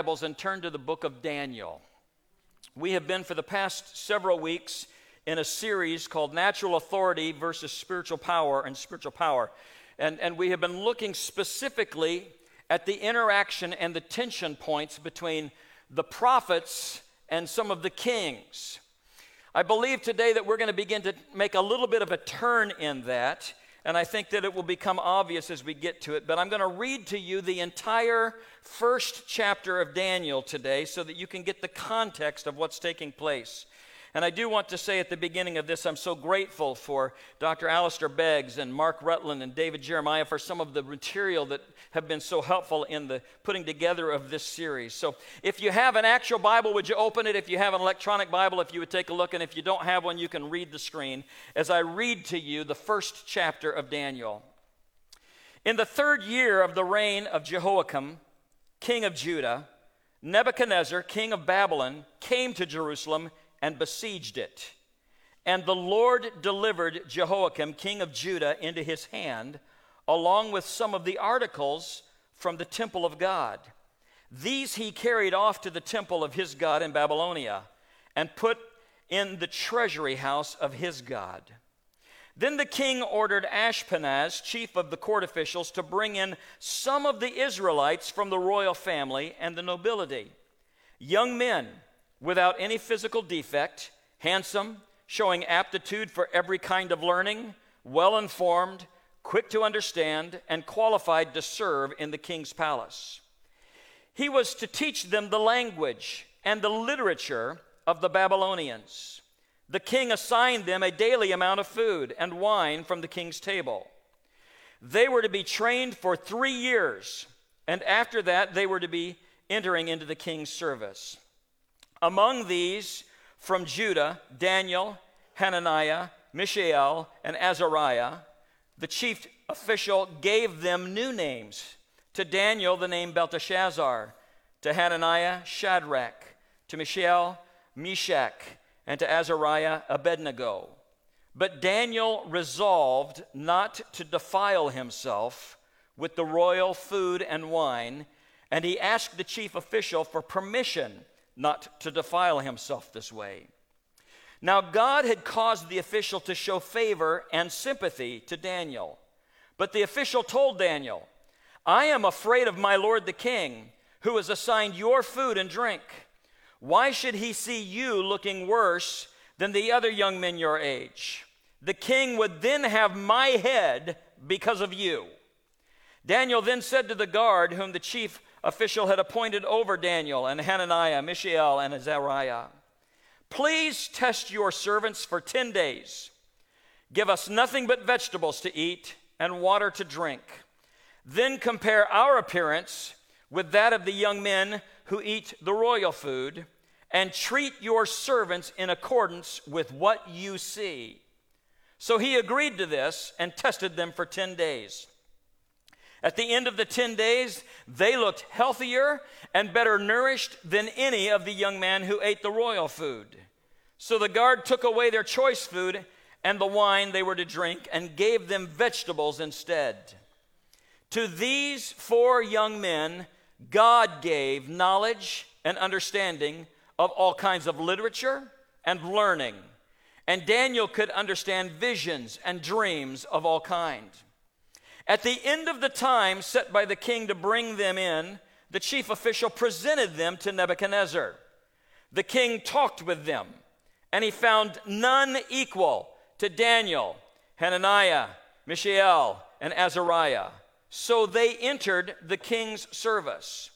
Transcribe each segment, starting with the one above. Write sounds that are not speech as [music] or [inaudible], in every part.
Bibles and turn to the book of Daniel. We have been for the past several weeks in a series called Natural Authority versus Spiritual Power and Spiritual Power. And, and we have been looking specifically at the interaction and the tension points between the prophets and some of the kings. I believe today that we're going to begin to make a little bit of a turn in that, and I think that it will become obvious as we get to it. But I'm going to read to you the entire first chapter of Daniel today so that you can get the context of what's taking place. And I do want to say at the beginning of this, I'm so grateful for Dr. Alistair Beggs and Mark Rutland and David Jeremiah for some of the material that have been so helpful in the putting together of this series. So if you have an actual Bible, would you open it? If you have an electronic Bible, if you would take a look. And if you don't have one, you can read the screen as I read to you the first chapter of Daniel. In the third year of the reign of Jehoiakim, king of Judah, Nebuchadnezzar, king of Babylon, came to Jerusalem and besieged it. And the Lord delivered Jehoiakim, king of Judah, into his hand, along with some of the articles from the temple of God. These he carried off to the temple of his God in Babylonia and put in the treasury house of his God. Then the king ordered Ashpenaz, chief of the court officials, to bring in some of the Israelites from the royal family and the nobility, young men without any physical defect, handsome, showing aptitude for every kind of learning, well informed, quick to understand, and qualified to serve in the king's palace. He was to teach them the language and the literature of the Babylonians. The king assigned them a daily amount of food and wine from the king's table. They were to be trained for three years, and after that, they were to be entering into the king's service. Among these, from Judah, Daniel, Hananiah, Mishael, and Azariah, the chief official gave them new names. To Daniel, the name Belteshazzar, to Hananiah, Shadrach, to Mishael, Meshach, and to Azariah, Abednego. But Daniel resolved not to defile himself with the royal food and wine, and he asked the chief official for permission not to defile himself this way. Now, God had caused the official to show favor and sympathy to Daniel. But the official told Daniel, I am afraid of my lord the king, who has assigned your food and drink. Why should he see you looking worse than the other young men your age? The king would then have my head because of you. Daniel then said to the guard, whom the chief official had appointed over Daniel and Hananiah, Mishael, and Azariah. Please test your servants for 10 days. Give us nothing but vegetables to eat and water to drink. Then compare our appearance with that of the young men who eat the royal food, and treat your servants in accordance with what you see. So he agreed to this and tested them for 10 days. At the end of the 10 days, they looked healthier and better nourished than any of the young men who ate the royal food. So the guard took away their choice food and the wine they were to drink and gave them vegetables instead. To these four young men, God gave knowledge and understanding of all kinds of literature and learning. And Daniel could understand visions and dreams of all kinds. At the end of the time set by the king to bring them in, the chief official presented them to Nebuchadnezzar. The king talked with them, and he found none equal to Daniel, Hananiah, Mishael, and Azariah. So they entered the king's service.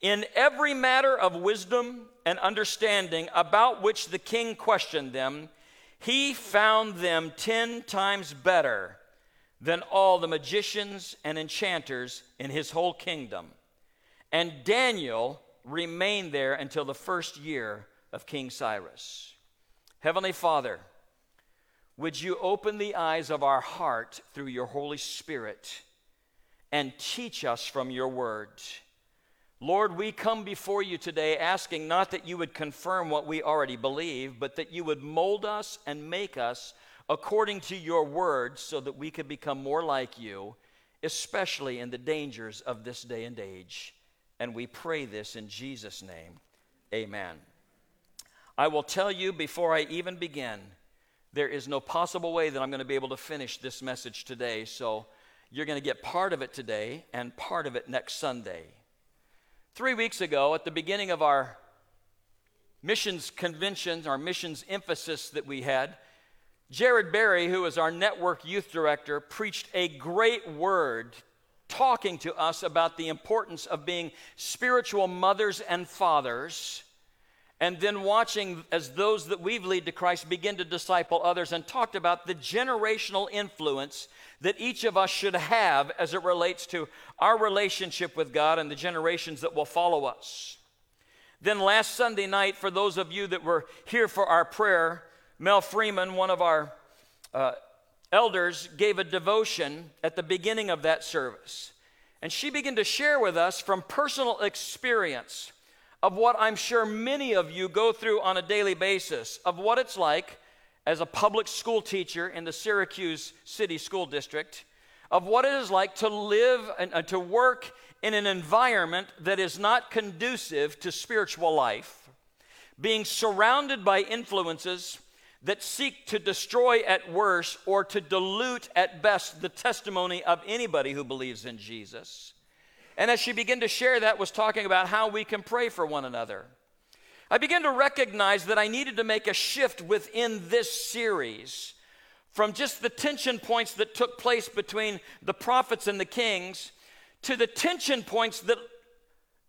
In every matter of wisdom and understanding about which the king questioned them, he found them ten times better than all the magicians and enchanters in his whole kingdom. And Daniel remained there until the first year of King Cyrus. Heavenly Father, would you open the eyes of our heart through your Holy Spirit and teach us from your word? Lord, we come before you today asking not that you would confirm what we already believe, but that you would mold us and make us according to your word so that we could become more like you, especially in the dangers of this day and age. And we pray this in Jesus' name. Amen. I will tell you before I even begin, there is no possible way that I'm going to be able to finish this message today. So you're going to get part of it today and part of it next Sunday. Three weeks ago, at the beginning of our missions convention, our missions emphasis that we had, Jared Berry, who is our network youth director, preached a great word talking to us about the importance of being spiritual mothers and fathers, and then watching as those that we've led to Christ begin to disciple others, and talked about the generational influence that each of us should have as it relates to our relationship with God and the generations that will follow us. Then last Sunday night, for those of you that were here for our prayer, Mel Freeman, one of our uh, elders, gave a devotion at the beginning of that service. And she began to share with us from personal experience of what I'm sure many of you go through on a daily basis, of what it's like as a public school teacher in the Syracuse City School District, of what it is like to live and uh, to work in an environment that is not conducive to spiritual life, being surrounded by influences that seek to destroy at worst or to dilute at best the testimony of anybody who believes in Jesus. And as she began to share that, was talking about how we can pray for one another. I began to recognize that I needed to make a shift within this series from just the tension points that took place between the prophets and the kings to the tension points that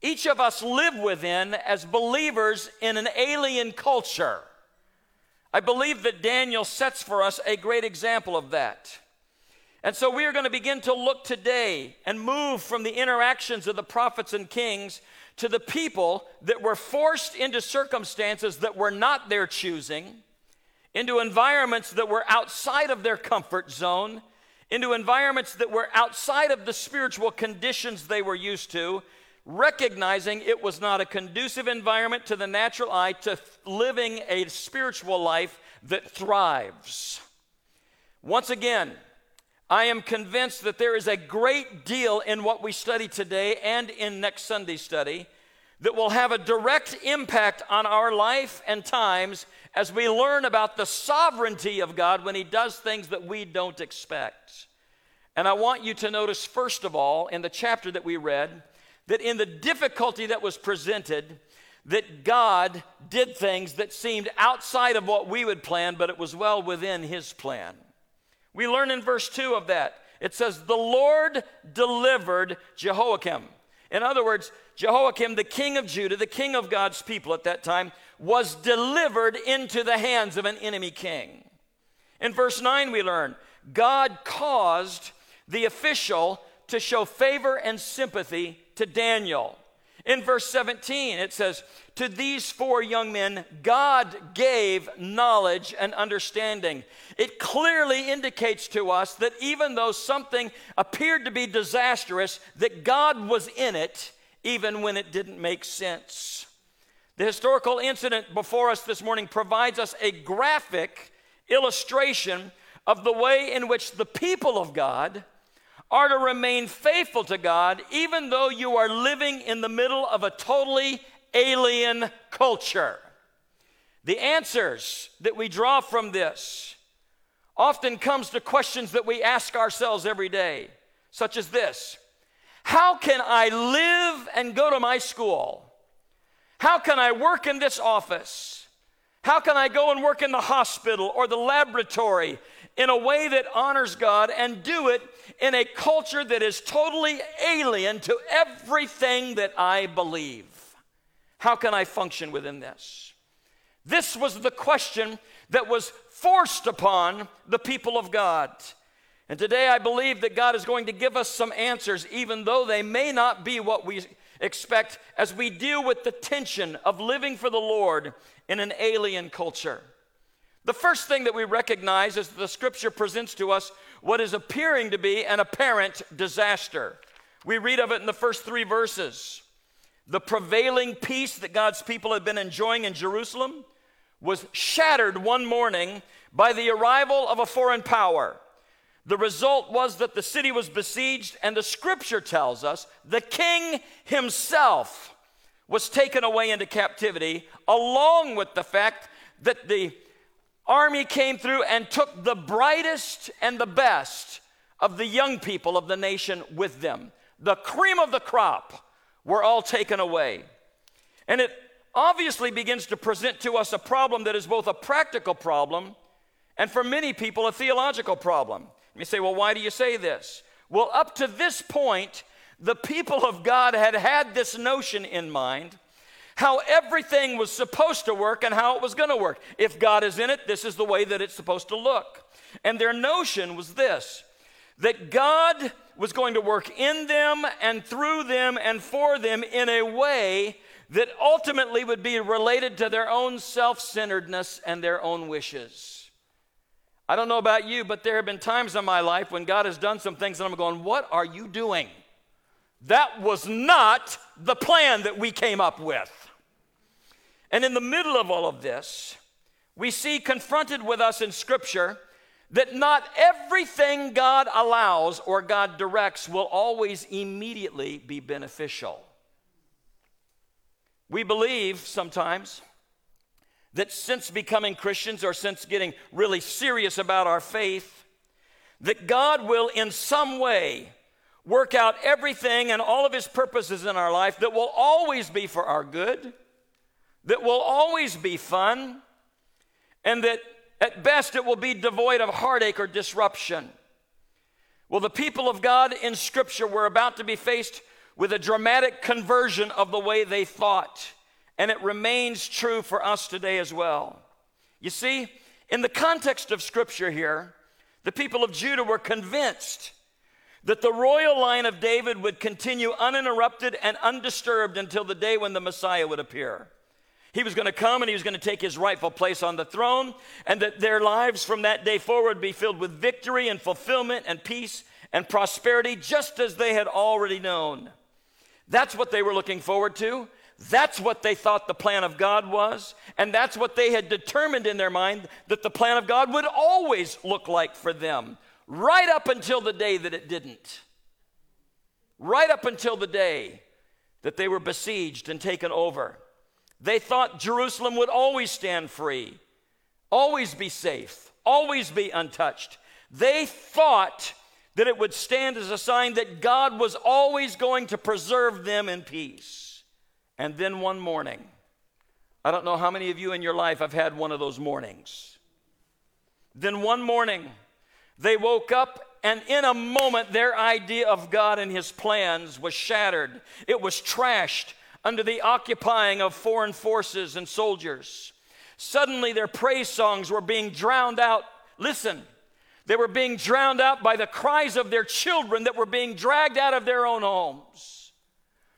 each of us live within as believers in an alien culture. I believe that Daniel sets for us a great example of that. And so we are going to begin to look today and move from the interactions of the prophets and kings to the people that were forced into circumstances that were not their choosing, into environments that were outside of their comfort zone, into environments that were outside of the spiritual conditions they were used to, recognizing it was not a conducive environment to the natural eye to living a spiritual life that thrives. Once again, I am convinced that there is a great deal in what we study today and in next Sunday's study that will have a direct impact on our life and times as we learn about the sovereignty of God when He does things that we don't expect. And I want you to notice, first of all, in the chapter that we read, that in the difficulty that was presented, that God did things that seemed outside of what we would plan, but it was well within His plan. We learn in verse 2 of that. It says, The Lord delivered Jehoiakim. In other words, Jehoiakim, the king of Judah, the king of God's people at that time, was delivered into the hands of an enemy king. In verse 9, we learn God caused the official to show favor and sympathy to Daniel. In verse 17, it says, To these four young men, God gave knowledge and understanding. It clearly indicates to us that even though something appeared to be disastrous, that God was in it, even when it didn't make sense. The historical incident before us this morning provides us a graphic illustration of the way in which the people of God are to remain faithful to God even though you are living in the middle of a totally alien culture. The answers that we draw from this often comes to questions that we ask ourselves every day, such as this. How can I live and go to my school? How can I work in this office? How can I go and work in the hospital or the laboratory in a way that honors God and do it in a culture that is totally alien to everything that I believe. How can I function within this? This was the question that was forced upon the people of God. And today I believe that God is going to give us some answers, even though they may not be what we expect as we deal with the tension of living for the Lord in an alien culture. The first thing that we recognize is that the scripture presents to us what is appearing to be an apparent disaster. We read of it in the first three verses. The prevailing peace that God's people had been enjoying in Jerusalem was shattered one morning by the arrival of a foreign power. The result was that the city was besieged, and the scripture tells us the king himself was taken away into captivity, along with the fact that the army came through and took the brightest and the best of the young people of the nation with them. The cream of the crop were all taken away. And it obviously begins to present to us a problem that is both a practical problem and for many people a theological problem. You say, well, why do you say this? Well, up to this point, the people of God had had this notion in mind how everything was supposed to work and how it was going to work. If God is in it, this is the way that it's supposed to look. And their notion was this that God was going to work in them and through them and for them in a way that ultimately would be related to their own self centeredness and their own wishes. I don't know about you, but there have been times in my life when God has done some things and I'm going, What are you doing? That was not the plan that we came up with. And in the middle of all of this, we see confronted with us in Scripture that not everything God allows or God directs will always immediately be beneficial. We believe sometimes that since becoming Christians or since getting really serious about our faith, that God will in some way work out everything and all of His purposes in our life that will always be for our good, that will always be fun, and that at best it will be devoid of heartache or disruption. Well, the people of God in Scripture were about to be faced with a dramatic conversion of the way they thought. And it remains true for us today as well. You see, in the context of Scripture here, the people of Judah were convinced that the royal line of David would continue uninterrupted and undisturbed until the day when the Messiah would appear. He was going to come and he was going to take his rightful place on the throne, and that their lives from that day forward be filled with victory and fulfillment and peace and prosperity, just as they had already known. That's what they were looking forward to. That's what they thought the plan of God was. And that's what they had determined in their mind that the plan of God would always look like for them, right up until the day that it didn't. Right up until the day that they were besieged and taken over. They thought Jerusalem would always stand free, always be safe, always be untouched. They thought that it would stand as a sign that God was always going to preserve them in peace. And then one morning, I don't know how many of you in your life have had one of those mornings. Then one morning, they woke up, and in a moment, their idea of God and His plans was shattered. It was trashed under the occupying of foreign forces and soldiers. Suddenly, their praise songs were being drowned out. Listen, they were being drowned out by the cries of their children that were being dragged out of their own homes,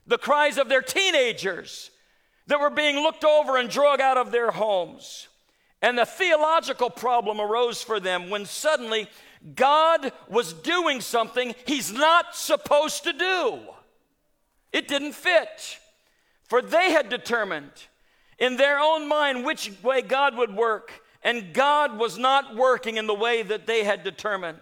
the cries of their teenagers that were being looked over and drug out of their homes. And the theological problem arose for them when suddenly God was doing something He's not supposed to do. It didn't fit. For they had determined in their own mind which way God would work and God was not working in the way that they had determined.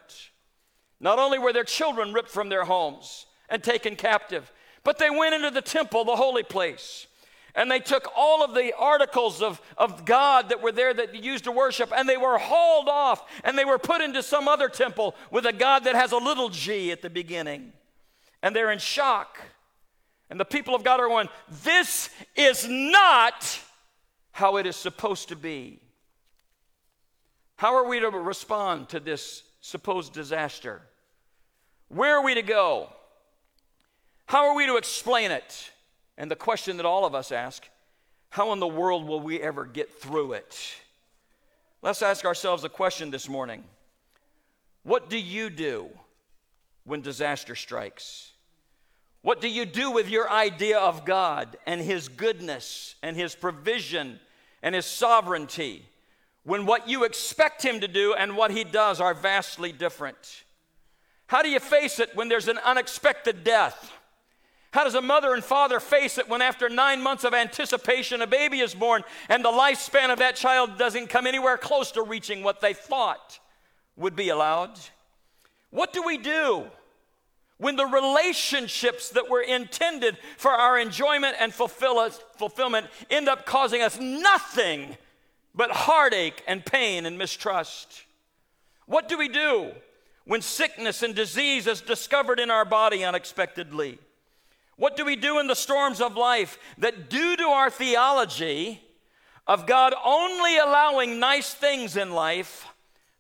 Not only were their children ripped from their homes and taken captive, but they went into the temple, the holy place. And they took all of the articles of, of God that were there that used to worship, and they were hauled off and they were put into some other temple with a God that has a little g at the beginning. And they're in shock. And the people of God are going, This is not how it is supposed to be. How are we to respond to this supposed disaster? Where are we to go? How are we to explain it? And the question that all of us ask how in the world will we ever get through it? Let's ask ourselves a question this morning What do you do when disaster strikes? What do you do with your idea of God and His goodness and His provision and His sovereignty? when what you expect him to do and what he does are vastly different? How do you face it when there's an unexpected death? How does a mother and father face it when, after nine months of anticipation, a baby is born and the lifespan of that child doesn't come anywhere close to reaching what they thought would be allowed? What do we do when the relationships that were intended for our enjoyment and fulfillment end up causing us nothing but heartache and pain and mistrust? What do we do when sickness and disease is discovered in our body unexpectedly? What do we do in the storms of life that, due to our theology of God only allowing nice things in life,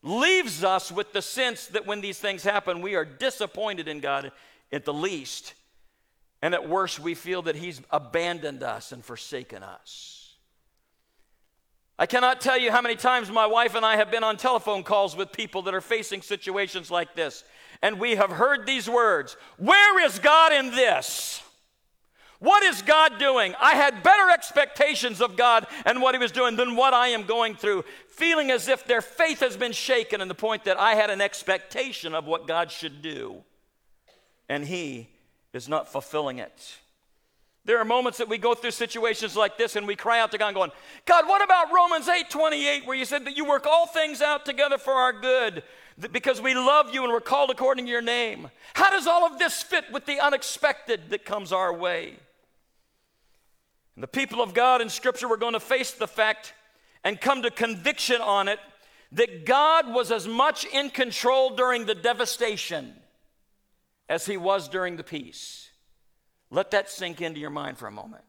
leaves us with the sense that when these things happen, we are disappointed in God at the least. And at worst, we feel that He's abandoned us and forsaken us. I cannot tell you how many times my wife and I have been on telephone calls with people that are facing situations like this. And we have heard these words Where is God in this? What is God doing? I had better expectations of God and what He was doing than what I am going through, feeling as if their faith has been shaken in the point that I had an expectation of what God should do, and He is not fulfilling it. There are moments that we go through situations like this and we cry out to God, going, God, what about Romans 8 28, where you said that you work all things out together for our good because we love you and we're called according to your name? How does all of this fit with the unexpected that comes our way? And the people of God in Scripture were going to face the fact and come to conviction on it that God was as much in control during the devastation as he was during the peace. Let that sink into your mind for a moment.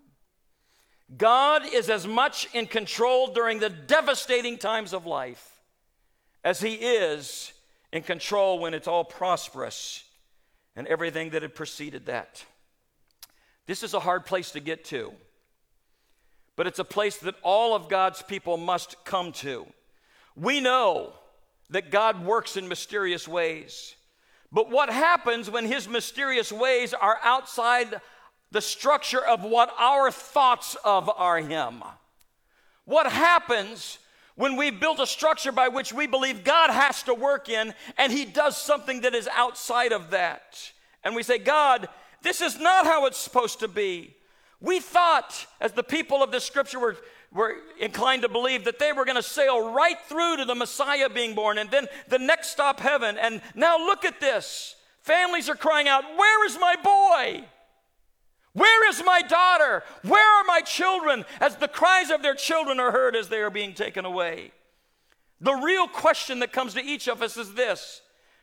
God is as much in control during the devastating times of life as he is in control when it's all prosperous and everything that had preceded that. This is a hard place to get to but it's a place that all of God's people must come to. We know that God works in mysterious ways. But what happens when his mysterious ways are outside the structure of what our thoughts of are him? What happens when we build a structure by which we believe God has to work in and he does something that is outside of that? And we say, God, this is not how it's supposed to be. We thought, as the people of this scripture were, were inclined to believe, that they were going to sail right through to the Messiah being born and then the next stop, heaven. And now look at this. Families are crying out, Where is my boy? Where is my daughter? Where are my children? As the cries of their children are heard as they are being taken away. The real question that comes to each of us is this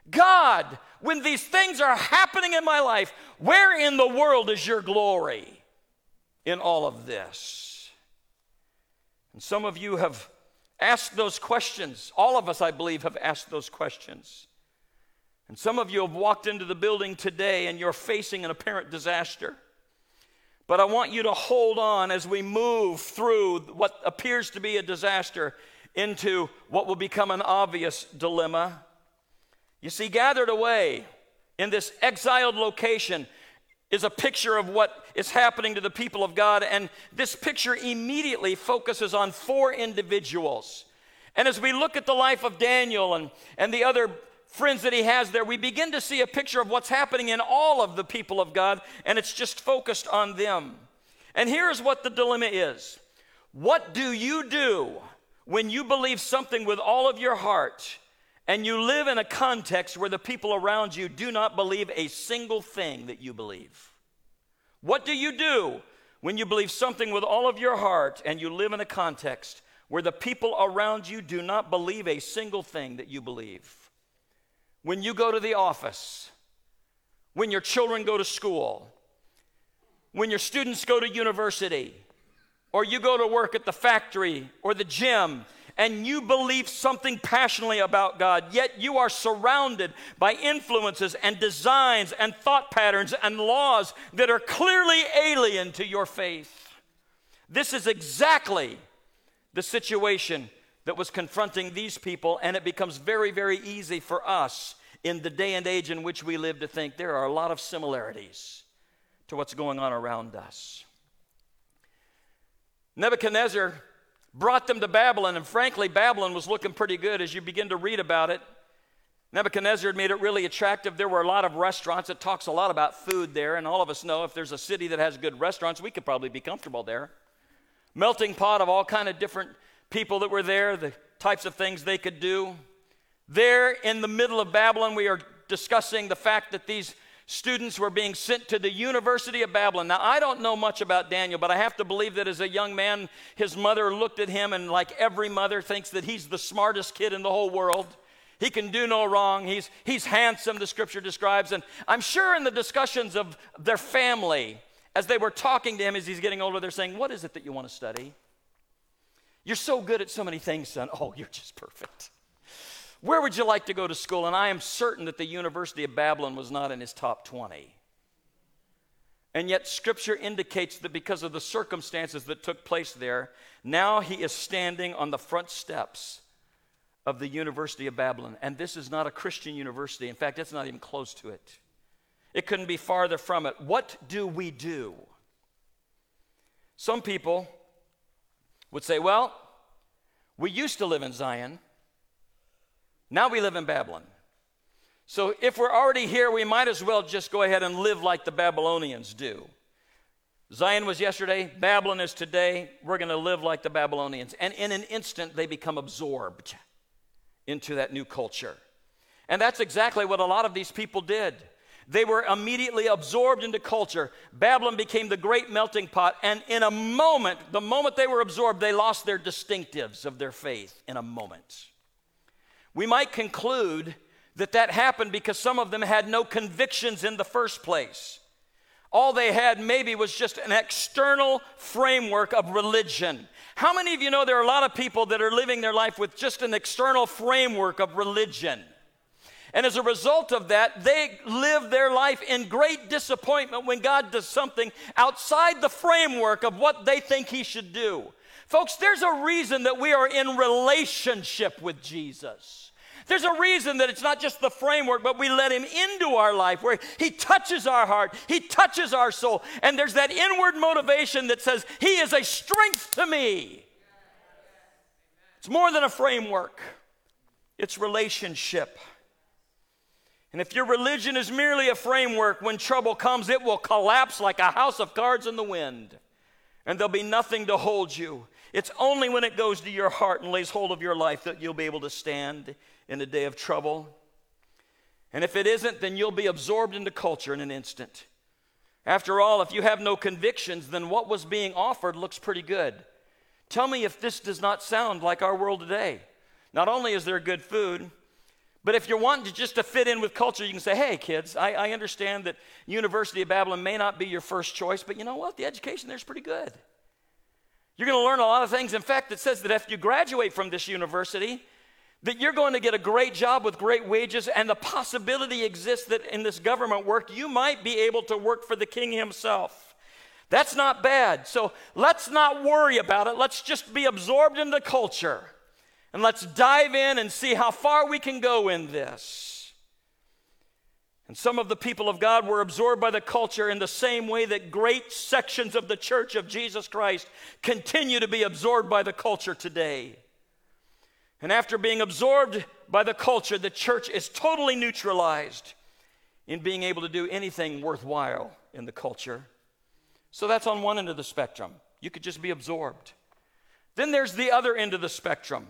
God, when these things are happening in my life, where in the world is your glory? In all of this? And some of you have asked those questions. All of us, I believe, have asked those questions. And some of you have walked into the building today and you're facing an apparent disaster. But I want you to hold on as we move through what appears to be a disaster into what will become an obvious dilemma. You see, gathered away in this exiled location is a picture of what is happening to the people of God. And this picture immediately focuses on four individuals. And as we look at the life of Daniel and, and the other friends that he has there, we begin to see a picture of what's happening in all of the people of God, and it's just focused on them. And here's what the dilemma is What do you do when you believe something with all of your heart? And you live in a context where the people around you do not believe a single thing that you believe. What do you do when you believe something with all of your heart and you live in a context where the people around you do not believe a single thing that you believe? When you go to the office, when your children go to school, when your students go to university, or you go to work at the factory or the gym and you believe something passionately about God, yet you are surrounded by influences and designs and thought patterns and laws that are clearly alien to your faith. This is exactly the situation that was confronting these people, and it becomes very, very easy for us in the day and age in which we live to think there are a lot of similarities to what's going on around us. Nebuchadnezzar brought them to Babylon, and frankly, Babylon was looking pretty good as you begin to read about it. Nebuchadnezzar had made it really attractive. There were a lot of restaurants. It talks a lot about food there, and all of us know if there's a city that has good restaurants, we could probably be comfortable there. Melting pot of all kind of different people that were there, the types of things they could do. There in the middle of Babylon, we are discussing the fact that these students were being sent to the University of Babylon. Now, I don't know much about Daniel, but I have to believe that as a young man, his mother looked at him and, like every mother, thinks that he's the smartest kid in the whole world. He can do no wrong. He's, he's handsome, the scripture describes. And I'm sure in the discussions of their family, as they were talking to him as he's getting older, they're saying, What is it that you want to study? You're so good at so many things, son. Oh, you're just perfect. Where would you like to go to school? And I am certain that the University of Babylon was not in his top 20. And yet, scripture indicates that because of the circumstances that took place there, now he is standing on the front steps of the University of Babylon. And this is not a Christian university. In fact, it's not even close to it. It couldn't be farther from it. What do we do? Some people would say, well, we used to live in Zion. Now we live in Babylon. So if we're already here, we might as well just go ahead and live like the Babylonians do. Zion was yesterday, Babylon is today. We're going to live like the Babylonians. And in an instant, they become absorbed into that new culture. And that's exactly what a lot of these people did. They were immediately absorbed into culture. Babylon became the great melting pot. And in a moment, the moment they were absorbed, they lost their distinctives of their faith in a moment. We might conclude that that happened because some of them had no convictions in the first place. All they had maybe was just an external framework of religion. How many of you know there are a lot of people that are living their life with just an external framework of religion? And as a result of that, they live their life in great disappointment when God does something outside the framework of what they think He should do. Folks, there's a reason that we are in relationship with Jesus. There's a reason that it's not just the framework, but we let Him into our life where He touches our heart, He touches our soul. And there's that inward motivation that says, He is a strength to me. It's more than a framework, it's relationship. And if your religion is merely a framework, when trouble comes, it will collapse like a house of cards in the wind, and there'll be nothing to hold you. It's only when it goes to your heart and lays hold of your life that you'll be able to stand in a day of trouble. And if it isn't, then you'll be absorbed into culture in an instant. After all, if you have no convictions, then what was being offered looks pretty good. Tell me if this does not sound like our world today. Not only is there good food, but if you're wanting to just to fit in with culture, you can say, hey, kids, I, I understand that University of Babylon may not be your first choice, but you know what? The education there's pretty good. You're going to learn a lot of things. In fact, it says that if you graduate from this university, that you're going to get a great job with great wages, and the possibility exists that in this government work, you might be able to work for the king himself. That's not bad. So let's not worry about it. Let's just be absorbed in the culture. And let's dive in and see how far we can go in this. And some of the people of God were absorbed by the culture in the same way that great sections of the church of Jesus Christ continue to be absorbed by the culture today. And after being absorbed by the culture, the church is totally neutralized in being able to do anything worthwhile in the culture. So that's on one end of the spectrum. You could just be absorbed. Then there's the other end of the spectrum.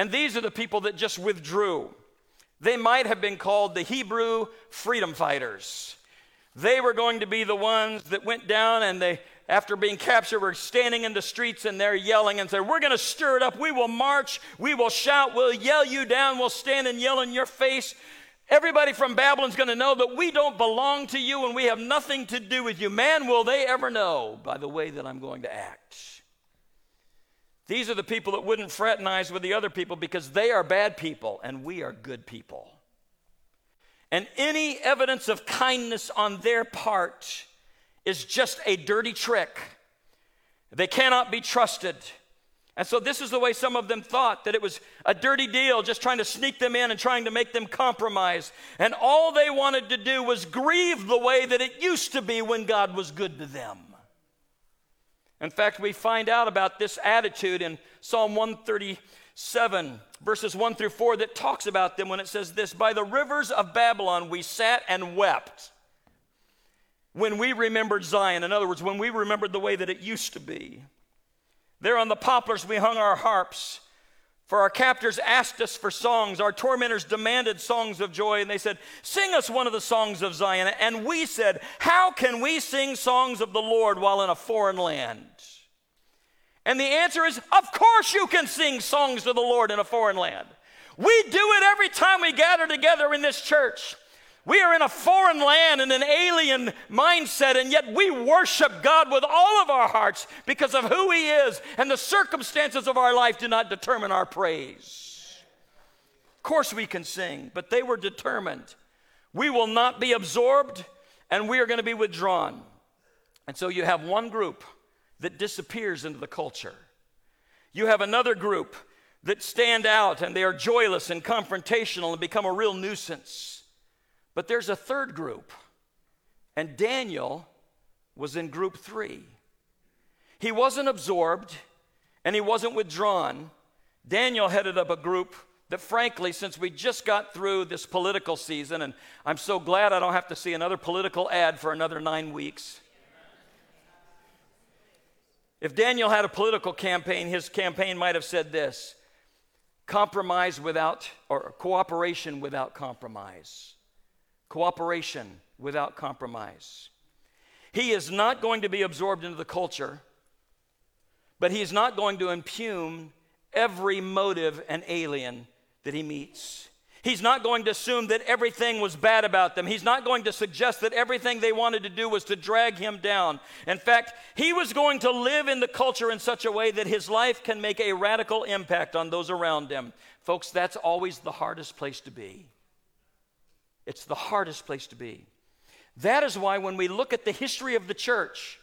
And these are the people that just withdrew. They might have been called the Hebrew freedom fighters. They were going to be the ones that went down and they, after being captured, were standing in the streets and they're yelling and said, We're going to stir it up. We will march. We will shout. We'll yell you down. We'll stand and yell in your face. Everybody from Babylon's going to know that we don't belong to you and we have nothing to do with you. Man, will they ever know by the way that I'm going to act. These are the people that wouldn't fraternize with the other people because they are bad people and we are good people. And any evidence of kindness on their part is just a dirty trick. They cannot be trusted. And so, this is the way some of them thought that it was a dirty deal, just trying to sneak them in and trying to make them compromise. And all they wanted to do was grieve the way that it used to be when God was good to them. In fact, we find out about this attitude in Psalm 137, verses 1 through 4, that talks about them when it says this By the rivers of Babylon we sat and wept when we remembered Zion. In other words, when we remembered the way that it used to be. There on the poplars we hung our harps For our captors asked us for songs, our tormentors demanded songs of joy, and they said, Sing us one of the songs of Zion. And we said, How can we sing songs of the Lord while in a foreign land? And the answer is, Of course you can sing songs of the Lord in a foreign land. We do it every time we gather together in this church. We are in a foreign land and an alien mindset, and yet we worship God with all of our hearts because of who He is, and the circumstances of our life do not determine our praise. Of course, we can sing, but they were determined. We will not be absorbed, and we are going to be withdrawn. And so you have one group that disappears into the culture, you have another group that stand out and they are joyless and confrontational and become a real nuisance. But there's a third group, and Daniel was in group three. He wasn't absorbed and he wasn't withdrawn. Daniel headed up a group that, frankly, since we just got through this political season, and I'm so glad I don't have to see another political ad for another nine weeks. If Daniel had a political campaign, his campaign might have said this compromise without, or cooperation without compromise cooperation without compromise. He is not going to be absorbed into the culture, but he's not going to impugn every motive and alien that he meets. He's not going to assume that everything was bad about them. He's not going to suggest that everything they wanted to do was to drag him down. In fact, he was going to live in the culture in such a way that his life can make a radical impact on those around him. Folks, that's always the hardest place to be. It's the hardest place to be. That is why when we look at the history of the church,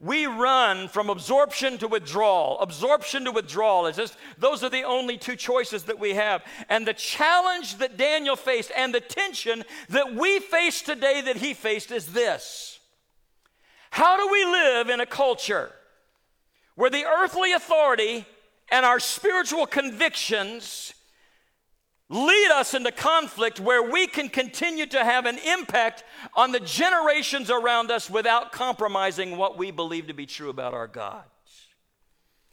we run from absorption to withdrawal, absorption to withdrawal. It's just, those are the only two choices that we have. And the challenge that Daniel faced and the tension that we face today that he faced is this How do we live in a culture where the earthly authority and our spiritual convictions lead us into conflict where we can continue to have an impact on the generations around us without compromising what we believe to be true about our God.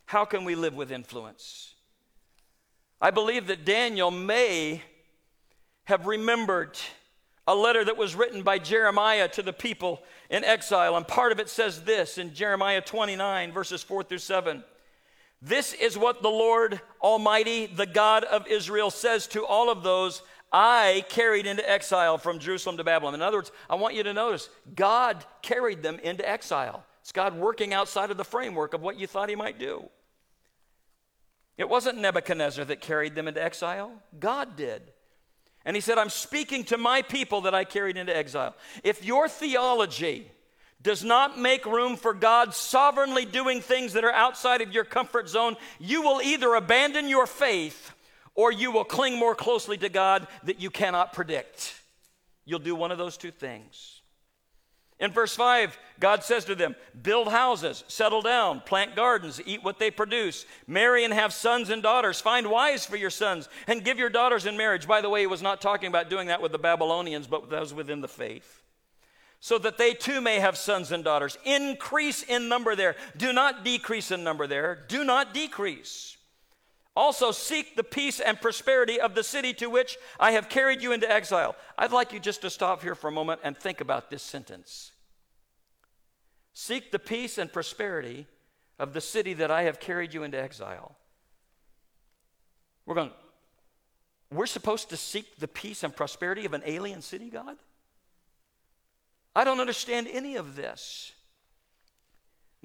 How can we live with influence? I believe that Daniel may have remembered a letter that was written by Jeremiah to the people in exile, and part of it says this in Jeremiah 29, verses 4 through 7. This is what the Lord Almighty, the God of Israel, says to all of those I carried into exile from Jerusalem to Babylon. In other words, I want you to notice God carried them into exile. It's God working outside of the framework of what you thought He might do. It wasn't Nebuchadnezzar that carried them into exile, God did. And He said, I'm speaking to my people that I carried into exile. If your theology does not make room for God sovereignly doing things that are outside of your comfort zone, you will either abandon your faith or you will cling more closely to God that you cannot predict. You'll do one of those two things. In verse 5, God says to them, Build houses, settle down, plant gardens, eat what they produce, marry and have sons and daughters, find wives for your sons, and give your daughters in marriage. By the way, he was not talking about doing that with the Babylonians, but those within the faith so that they too may have sons and daughters. Increase in number there. Do not decrease in number there. Do not decrease. Also, seek the peace and prosperity of the city to which I have carried you into exile. I'd like you just to stop here for a moment and think about this sentence. Seek the peace and prosperity of the city that I have carried you into exile. We're going, we're supposed to seek the peace and prosperity of an alien city, God? I don't understand any of this.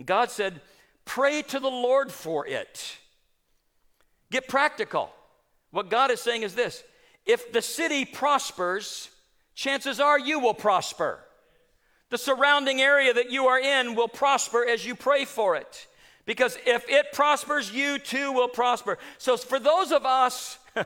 God said, Pray to the Lord for it. Get practical. What God is saying is this if the city prospers, chances are you will prosper. The surrounding area that you are in will prosper as you pray for it. Because if it prospers, you too will prosper. So, for those of us [laughs]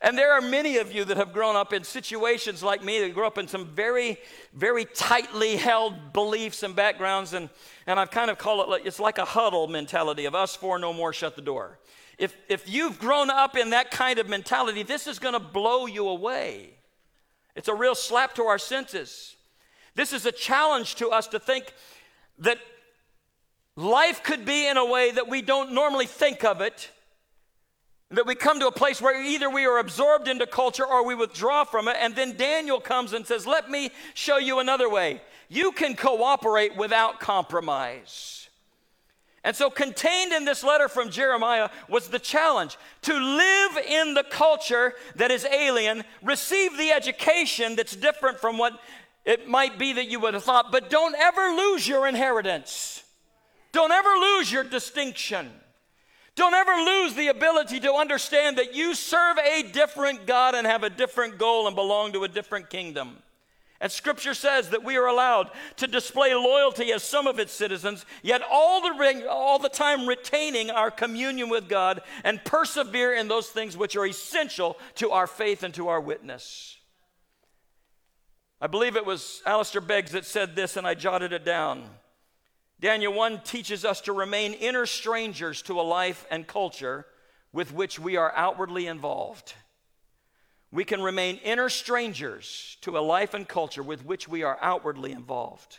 And there are many of you that have grown up in situations like me that grew up in some very, very tightly held beliefs and backgrounds. And, and I've kind of called it like, it's like a huddle mentality of us four, no more, shut the door. If, if you've grown up in that kind of mentality, this is going to blow you away. It's a real slap to our senses. This is a challenge to us to think that life could be in a way that we don't normally think of it That we come to a place where either we are absorbed into culture or we withdraw from it. And then Daniel comes and says, Let me show you another way. You can cooperate without compromise. And so, contained in this letter from Jeremiah was the challenge to live in the culture that is alien, receive the education that's different from what it might be that you would have thought, but don't ever lose your inheritance. Don't ever lose your distinction. Don't ever lose the ability to understand that you serve a different God and have a different goal and belong to a different kingdom. And scripture says that we are allowed to display loyalty as some of its citizens, yet all the, all the time retaining our communion with God and persevere in those things which are essential to our faith and to our witness. I believe it was Alistair Beggs that said this, and I jotted it down. Daniel 1 teaches us to remain inner strangers to a life and culture with which we are outwardly involved. We can remain inner strangers to a life and culture with which we are outwardly involved.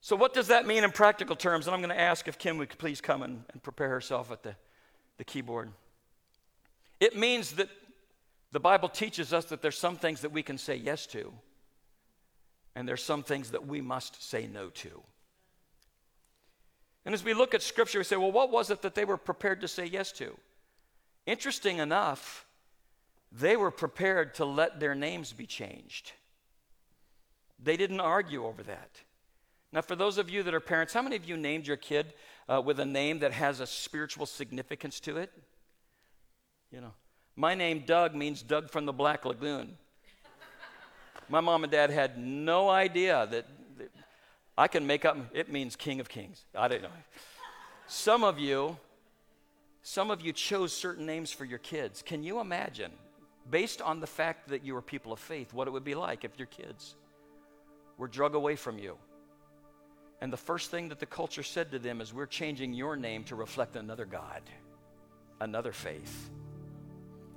So, what does that mean in practical terms? And I'm going to ask if Kim would please come and, and prepare herself at the, the keyboard. It means that the Bible teaches us that there's some things that we can say yes to, and there's some things that we must say no to. And as we look at Scripture, we say, well, what was it that they were prepared to say yes to? Interesting enough, they were prepared to let their names be changed. They didn't argue over that. Now, for those of you that are parents, how many of you named your kid uh, with a name that has a spiritual significance to it? You know, my name Doug means Doug from the Black Lagoon. My mom and dad had no idea that I can make up, it means King of Kings. I don't know. Some of you, some of you chose certain names for your kids. Can you imagine, based on the fact that you were people of faith, what it would be like if your kids were drug away from you? And the first thing that the culture said to them is, We're changing your name to reflect another God, another faith.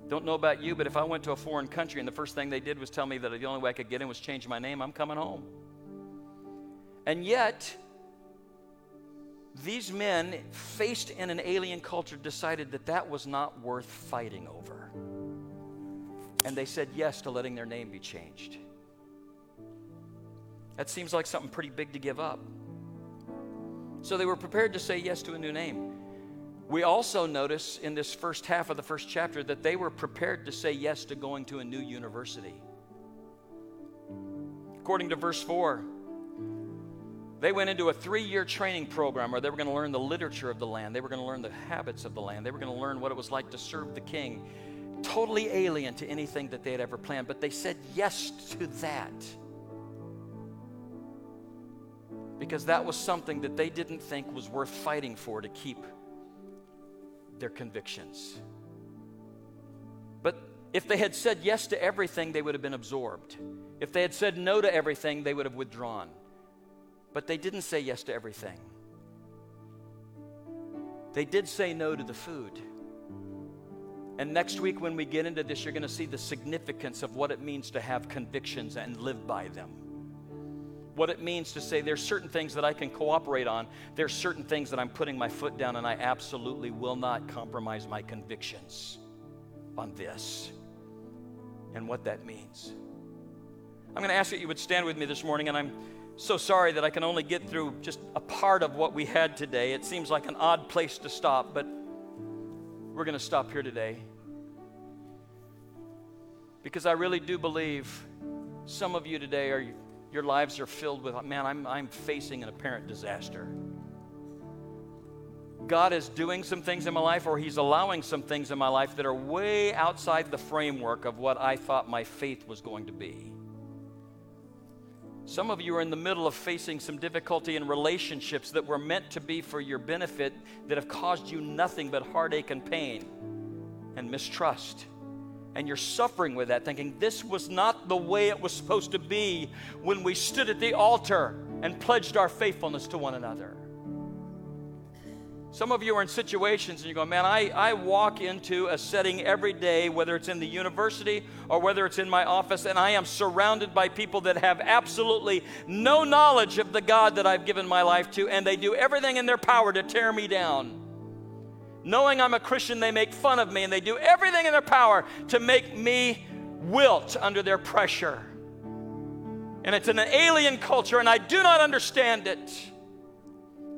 Don't know about you, but if I went to a foreign country and the first thing they did was tell me that the only way I could get in was change my name, I'm coming home. And yet, these men, faced in an alien culture, decided that that was not worth fighting over. And they said yes to letting their name be changed. That seems like something pretty big to give up. So they were prepared to say yes to a new name. We also notice in this first half of the first chapter that they were prepared to say yes to going to a new university. According to verse 4, they went into a three year training program where they were going to learn the literature of the land. They were going to learn the habits of the land. They were going to learn what it was like to serve the king. Totally alien to anything that they had ever planned, but they said yes to that. Because that was something that they didn't think was worth fighting for to keep their convictions. But if they had said yes to everything, they would have been absorbed. If they had said no to everything, they would have withdrawn. But they didn't say yes to everything. They did say no to the food. And next week, when we get into this, you're going to see the significance of what it means to have convictions and live by them. What it means to say there's certain things that I can cooperate on, there's certain things that I'm putting my foot down, and I absolutely will not compromise my convictions on this and what that means. I'm going to ask that you would stand with me this morning, and I'm so sorry that I can only get through just a part of what we had today. It seems like an odd place to stop, but we're going to stop here today. Because I really do believe some of you today are your lives are filled with man, I'm, I'm facing an apparent disaster. God is doing some things in my life, or He's allowing some things in my life that are way outside the framework of what I thought my faith was going to be. Some of you are in the middle of facing some difficulty in relationships that were meant to be for your benefit that have caused you nothing but heartache and pain and mistrust. And you're suffering with that, thinking this was not the way it was supposed to be when we stood at the altar and pledged our faithfulness to one another. Some of you are in situations and you go, man, I, I walk into a setting every day, whether it's in the university or whether it's in my office, and I am surrounded by people that have absolutely no knowledge of the God that I've given my life to, and they do everything in their power to tear me down. Knowing I'm a Christian, they make fun of me and they do everything in their power to make me wilt under their pressure. And it's an alien culture, and I do not understand it.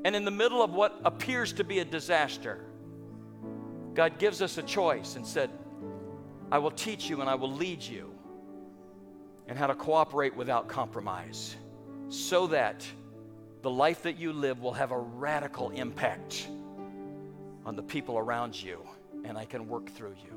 And in the middle of what appears to be a disaster, God gives us a choice and said, I will teach you and I will lead you and how to cooperate without compromise so that the life that you live will have a radical impact on the people around you and I can work through you.